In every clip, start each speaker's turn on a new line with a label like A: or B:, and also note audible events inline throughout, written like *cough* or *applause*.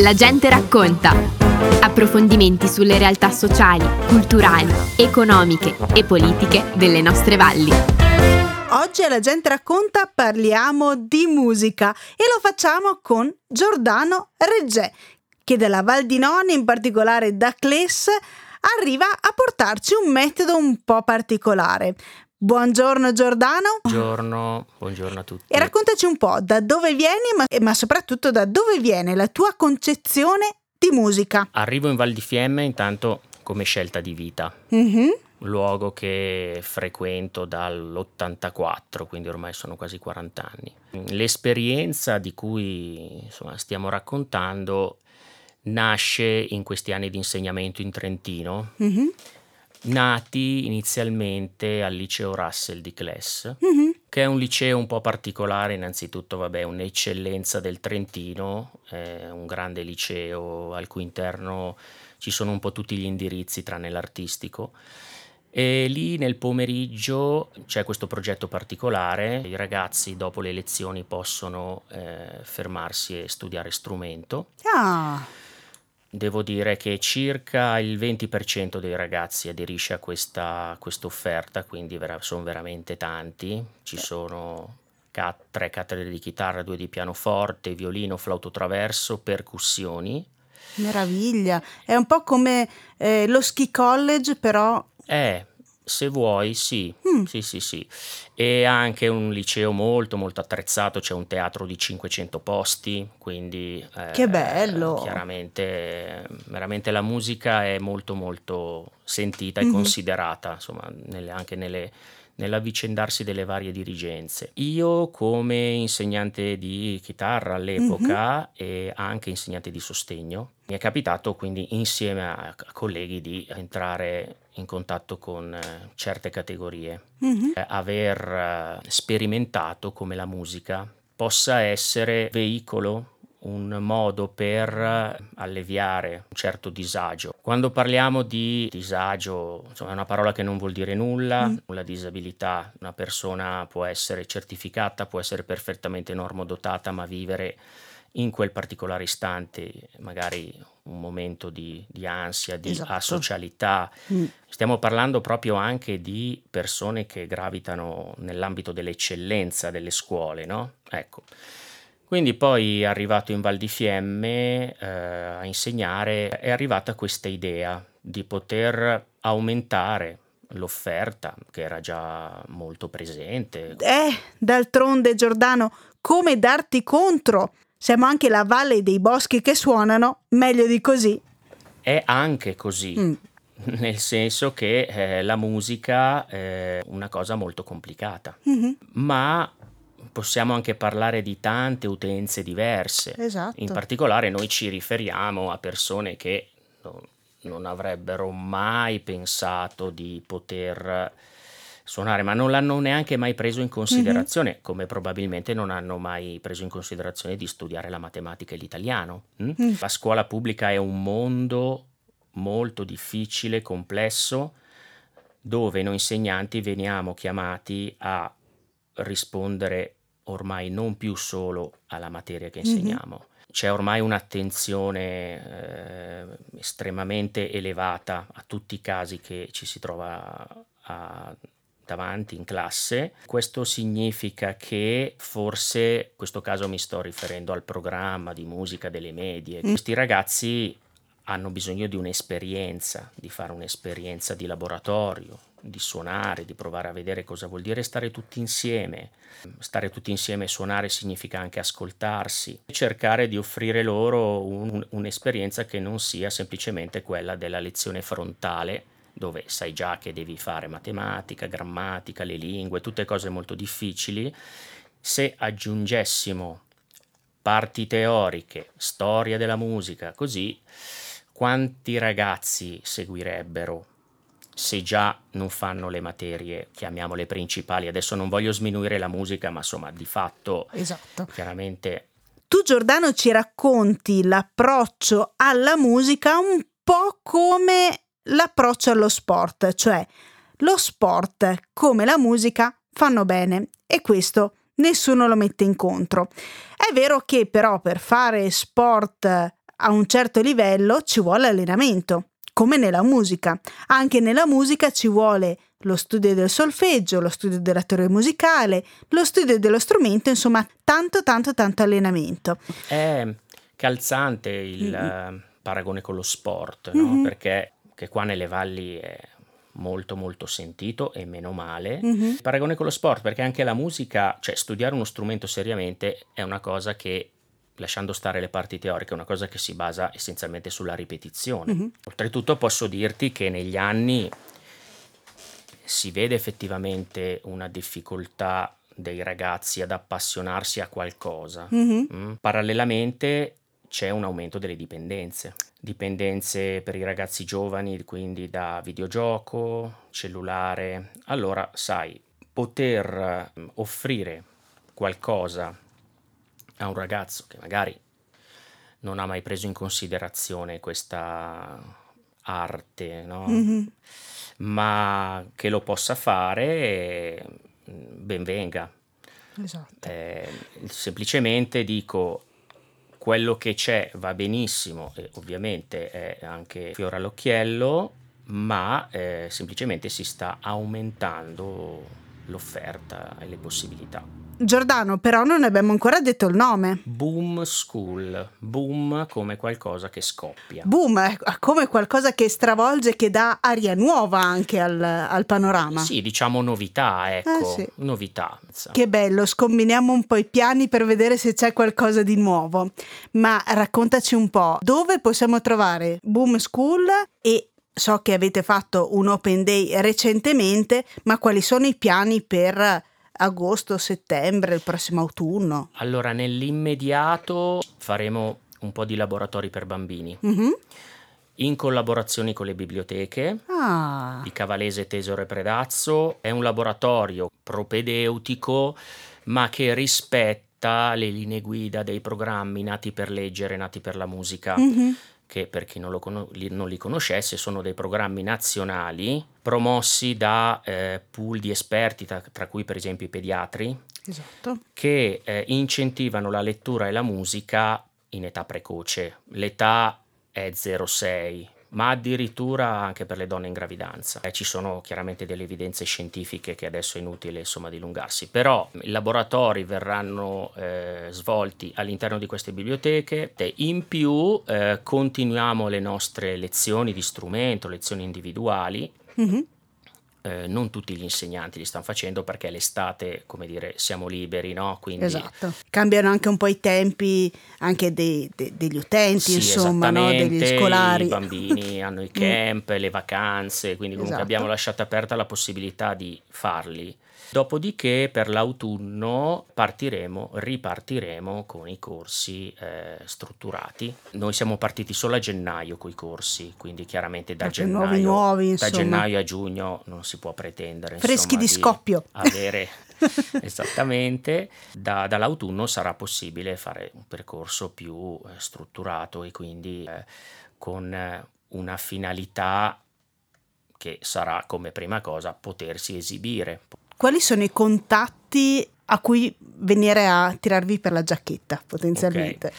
A: La gente racconta. Approfondimenti sulle realtà sociali, culturali, economiche e politiche delle nostre valli.
B: Oggi alla gente racconta parliamo di musica e lo facciamo con Giordano Reggè, che dalla Val di Non, in particolare da Cles, arriva a portarci un metodo un po' particolare. Buongiorno Giordano.
C: Buongiorno, buongiorno a tutti.
B: E raccontaci un po' da dove vieni, ma, ma soprattutto da dove viene la tua concezione di musica.
C: Arrivo in Val di Fiemme intanto come scelta di vita.
B: Mm-hmm.
C: Luogo che frequento dall'84, quindi ormai sono quasi 40 anni. L'esperienza di cui insomma, stiamo raccontando nasce in questi anni di insegnamento in Trentino.
B: Mm-hmm
C: nati inizialmente al liceo Russell di Cles,
B: mm-hmm.
C: che è un liceo un po' particolare, innanzitutto vabbè, un'eccellenza del Trentino, è un grande liceo al cui interno ci sono un po' tutti gli indirizzi tranne l'artistico. E lì nel pomeriggio c'è questo progetto particolare, i ragazzi dopo le lezioni possono eh, fermarsi e studiare strumento.
B: Ah.
C: Devo dire che circa il 20% dei ragazzi aderisce a questa offerta, quindi vera- sono veramente tanti. Ci sono cat- tre cattedre di chitarra, due di pianoforte, violino, flauto traverso, percussioni.
B: Meraviglia, è un po' come eh, lo ski college, però...
C: Eh, se vuoi, sì,
B: Mm.
C: sì, sì, sì. E anche un liceo molto, molto attrezzato, c'è un teatro di 500 posti, quindi... eh,
B: Che bello!
C: Chiaramente, veramente la musica è molto, molto sentita e
B: Mhm.
C: considerata, insomma, nelle- anche nelle, nell'avvicendarsi delle varie dirigenze. Io come insegnante di chitarra all'epoca e anche insegnante di sostegno, mi è capitato quindi insieme a, colleghi di entrare in contatto con eh, certe categorie,
B: Mhm.
C: Eh, aver eh, sperimentato come la musica possa essere veicolo un modo per alleviare un certo disagio. Quando parliamo di disagio, insomma, è una parola che non vuol dire nulla,
B: Mm.
C: la disabilità, una persona può essere certificata, può essere perfettamente normodotata, ma vivere in quel particolare istante, magari un momento di, di ansia, di
B: Esatto.
C: asocialità.
B: Mm.
C: Stiamo parlando proprio anche di persone che gravitano nell'ambito dell'eccellenza delle scuole, no? Ecco. Quindi poi arrivato in Val di Fiemme eh, a insegnare è arrivata questa idea di poter aumentare l'offerta che era già molto presente.
B: Eh, d'altronde Giordano, come darti contro? Siamo anche la valle dei boschi che suonano, meglio di così.
C: È anche così,
B: Mm.
C: nel senso che eh, la musica è una cosa molto complicata,
B: Mhm.
C: ma possiamo anche parlare di tante utenze diverse.
B: Esatto.
C: In particolare noi ci riferiamo a persone che no- non avrebbero mai pensato di poter suonare, ma non l'hanno neanche mai preso in considerazione, come probabilmente non hanno mai preso in considerazione di studiare la matematica e l'italiano. mm?
B: Mm.
C: La scuola pubblica è un mondo molto difficile, complesso, dove noi insegnanti veniamo chiamati a rispondere ormai non più solo alla materia che
B: Mhm.
C: insegniamo. C'è ormai un'attenzione eh, estremamente elevata a tutti i casi che ci si trova a- davanti in classe. Questo significa che forse, in questo caso mi sto riferendo al programma di musica delle medie,
B: Mm.
C: questi ragazzi hanno bisogno di un'esperienza, di fare un'esperienza di laboratorio, di suonare, di provare a vedere cosa vuol dire stare tutti insieme. Stare tutti insieme e suonare significa anche ascoltarsi, cercare di offrire loro un- un'esperienza che non sia semplicemente quella della lezione frontale, dove sai già che devi fare matematica, grammatica, le lingue, tutte cose molto difficili. Se aggiungessimo parti teoriche, storia della musica, così quanti ragazzi seguirebbero se già non fanno le materie, chiamiamole principali. Adesso non voglio sminuire la musica, ma insomma, di fatto,
B: Esatto.
C: chiaramente
B: Tu Giordano ci racconti l'approccio alla musica un po' come l'approccio allo sport, cioè lo sport come la musica fanno bene e questo nessuno lo mette in contro. È vero che però per fare sport a un certo livello ci vuole allenamento, come nella musica. Anche nella musica ci vuole lo studio del solfeggio, lo studio della teoria musicale, lo studio dello strumento, insomma, tanto, tanto, tanto allenamento.
C: È calzante il mm-hmm. paragone con lo sport, no? mm-hmm. perché qua nelle valli è molto molto sentito e meno male. Mm-hmm. Paragone con lo sport, perché anche la musica, cioè studiare uno strumento seriamente è una cosa che lasciando stare le parti teoriche, è una cosa che si basa essenzialmente sulla ripetizione. Mm-hmm. Oltretutto posso dirti che negli anni si vede effettivamente una difficoltà dei ragazzi ad appassionarsi a qualcosa. Mm-hmm. Mm? Parallelamente c'è un aumento delle dipendenze. Dipendenze per i ragazzi giovani, quindi da videogioco, cellulare. Allora, sai, poter mm, offrire qualcosa a un ragazzo che magari non ha mai preso in considerazione questa arte, no? mm-hmm. ma che lo possa fare, mm, ben venga. Esatto. Eh, semplicemente dico, quello che c'è va benissimo e ovviamente è anche fiore all'occhiello, ma eh, semplicemente si sta aumentando l'offerta e le possibilità.
B: Giordano, però non abbiamo ancora detto il nome.
C: Boom School, boom come qualcosa che scoppia.
B: Boom, come qualcosa che stravolge, che dà aria nuova anche al, al panorama.
C: Sì, diciamo novità, ecco, eh sì. novità.
B: Che bello, scombiniamo un po' i piani per vedere se c'è qualcosa di nuovo. Ma raccontaci un po', dove possiamo trovare Boom School e so che avete fatto un open day recentemente, ma quali sono i piani per agosto, settembre, il prossimo autunno?
C: Allora, nell'immediato faremo un po' di laboratori per bambini. Mm-hmm. In collaborazione con le biblioteche ah. di Cavalese, Tesoro e Predazzo, è un laboratorio propedeutico ma che rispetta le linee guida dei programmi nati per leggere, nati per la musica. Mm-hmm che per chi non, con- non, li conoscesse sono dei programmi nazionali promossi da eh, pool di esperti, tra, tra, cui per esempio i pediatri, esatto. che eh, incentivano la lettura e la musica in età precoce. L'età è 0,6, ma addirittura anche per le donne in gravidanza. Eh, ci sono chiaramente delle evidenze scientifiche che adesso è inutile insomma dilungarsi, però i laboratori verranno eh, svolti all'interno di queste biblioteche in più eh, continuiamo le nostre lezioni di strumento, lezioni individuali. Mm-hmm eh, non tutti gli insegnanti li stanno facendo perché l'estate, come dire, siamo liberi, no? Quindi...
B: Esatto. Cambiano anche un po' i tempi anche dei, dei, degli utenti, sì, insomma, no? degli scolari.
C: I bambini *laughs* hanno i camp, le vacanze, quindi comunque esatto. abbiamo lasciato aperta la possibilità di farli. Dopodiché per l'autunno partiremo, ripartiremo con i corsi eh, strutturati. Noi siamo partiti solo a gennaio con i corsi, quindi chiaramente da, gennaio, nuovi, nuovi, da gennaio, a giugno non si può pretendere.
B: Freschi
C: insomma,
B: di scoppio. *laughs*
C: Avere *laughs* esattamente. Da, dall'autunno sarà possibile fare un percorso più eh, strutturato e quindi eh, con eh, una finalità che sarà come prima cosa potersi esibire,
B: quali sono i contatti a cui venire a tirarvi per la giacchetta potenzialmente? Okay.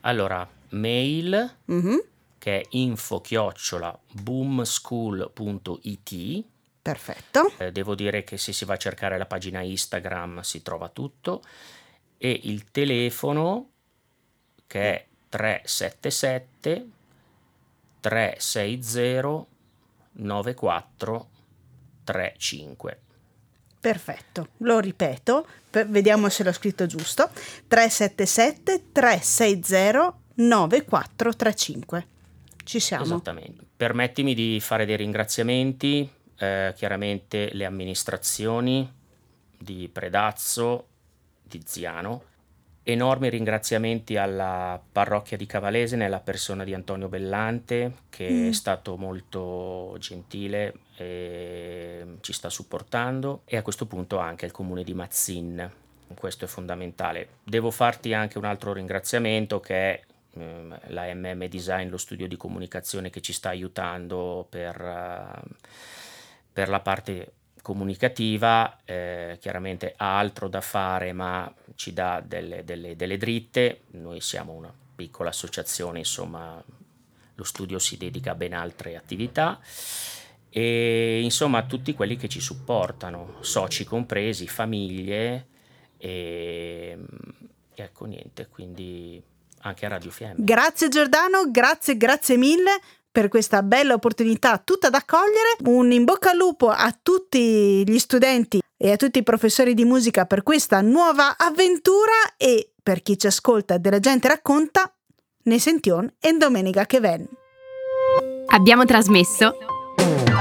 C: Allora, mail mm-hmm. che è info chiocciola boomschool.it
B: Perfetto.
C: Eh, devo dire che se si va a cercare la pagina Instagram si trova tutto e il telefono che è 377 360 9435.
B: Perfetto, lo ripeto, vediamo se l'ho scritto giusto. 377 360 9435. Ci siamo.
C: Esattamente. Permettimi di fare dei ringraziamenti, eh, chiaramente le amministrazioni di Predazzo, di Ziano, Enormi ringraziamenti alla parrocchia di Cavalese nella persona di Antonio Bellante che mm. è stato molto gentile e ci sta supportando e a questo punto anche al comune di Mazzin. Questo è fondamentale. Devo farti anche un altro ringraziamento che è ehm, la MM Design, lo studio di comunicazione che ci sta aiutando per, uh, per la parte comunicativa, eh, chiaramente ha altro da fare ma ci dà delle, delle, delle dritte, noi siamo una piccola associazione, insomma, lo studio si dedica a ben altre attività e insomma a tutti quelli che ci supportano, soci compresi, famiglie e, e ecco niente, quindi anche a Radio Fiemme.
B: Grazie Giordano, grazie, grazie mille per questa bella opportunità tutta da cogliere. Un in bocca al lupo a tutti gli studenti e a tutti i professori di musica per questa nuova avventura e per chi ci ascolta della gente racconta, ne sention e domenica che ven.
A: Abbiamo trasmesso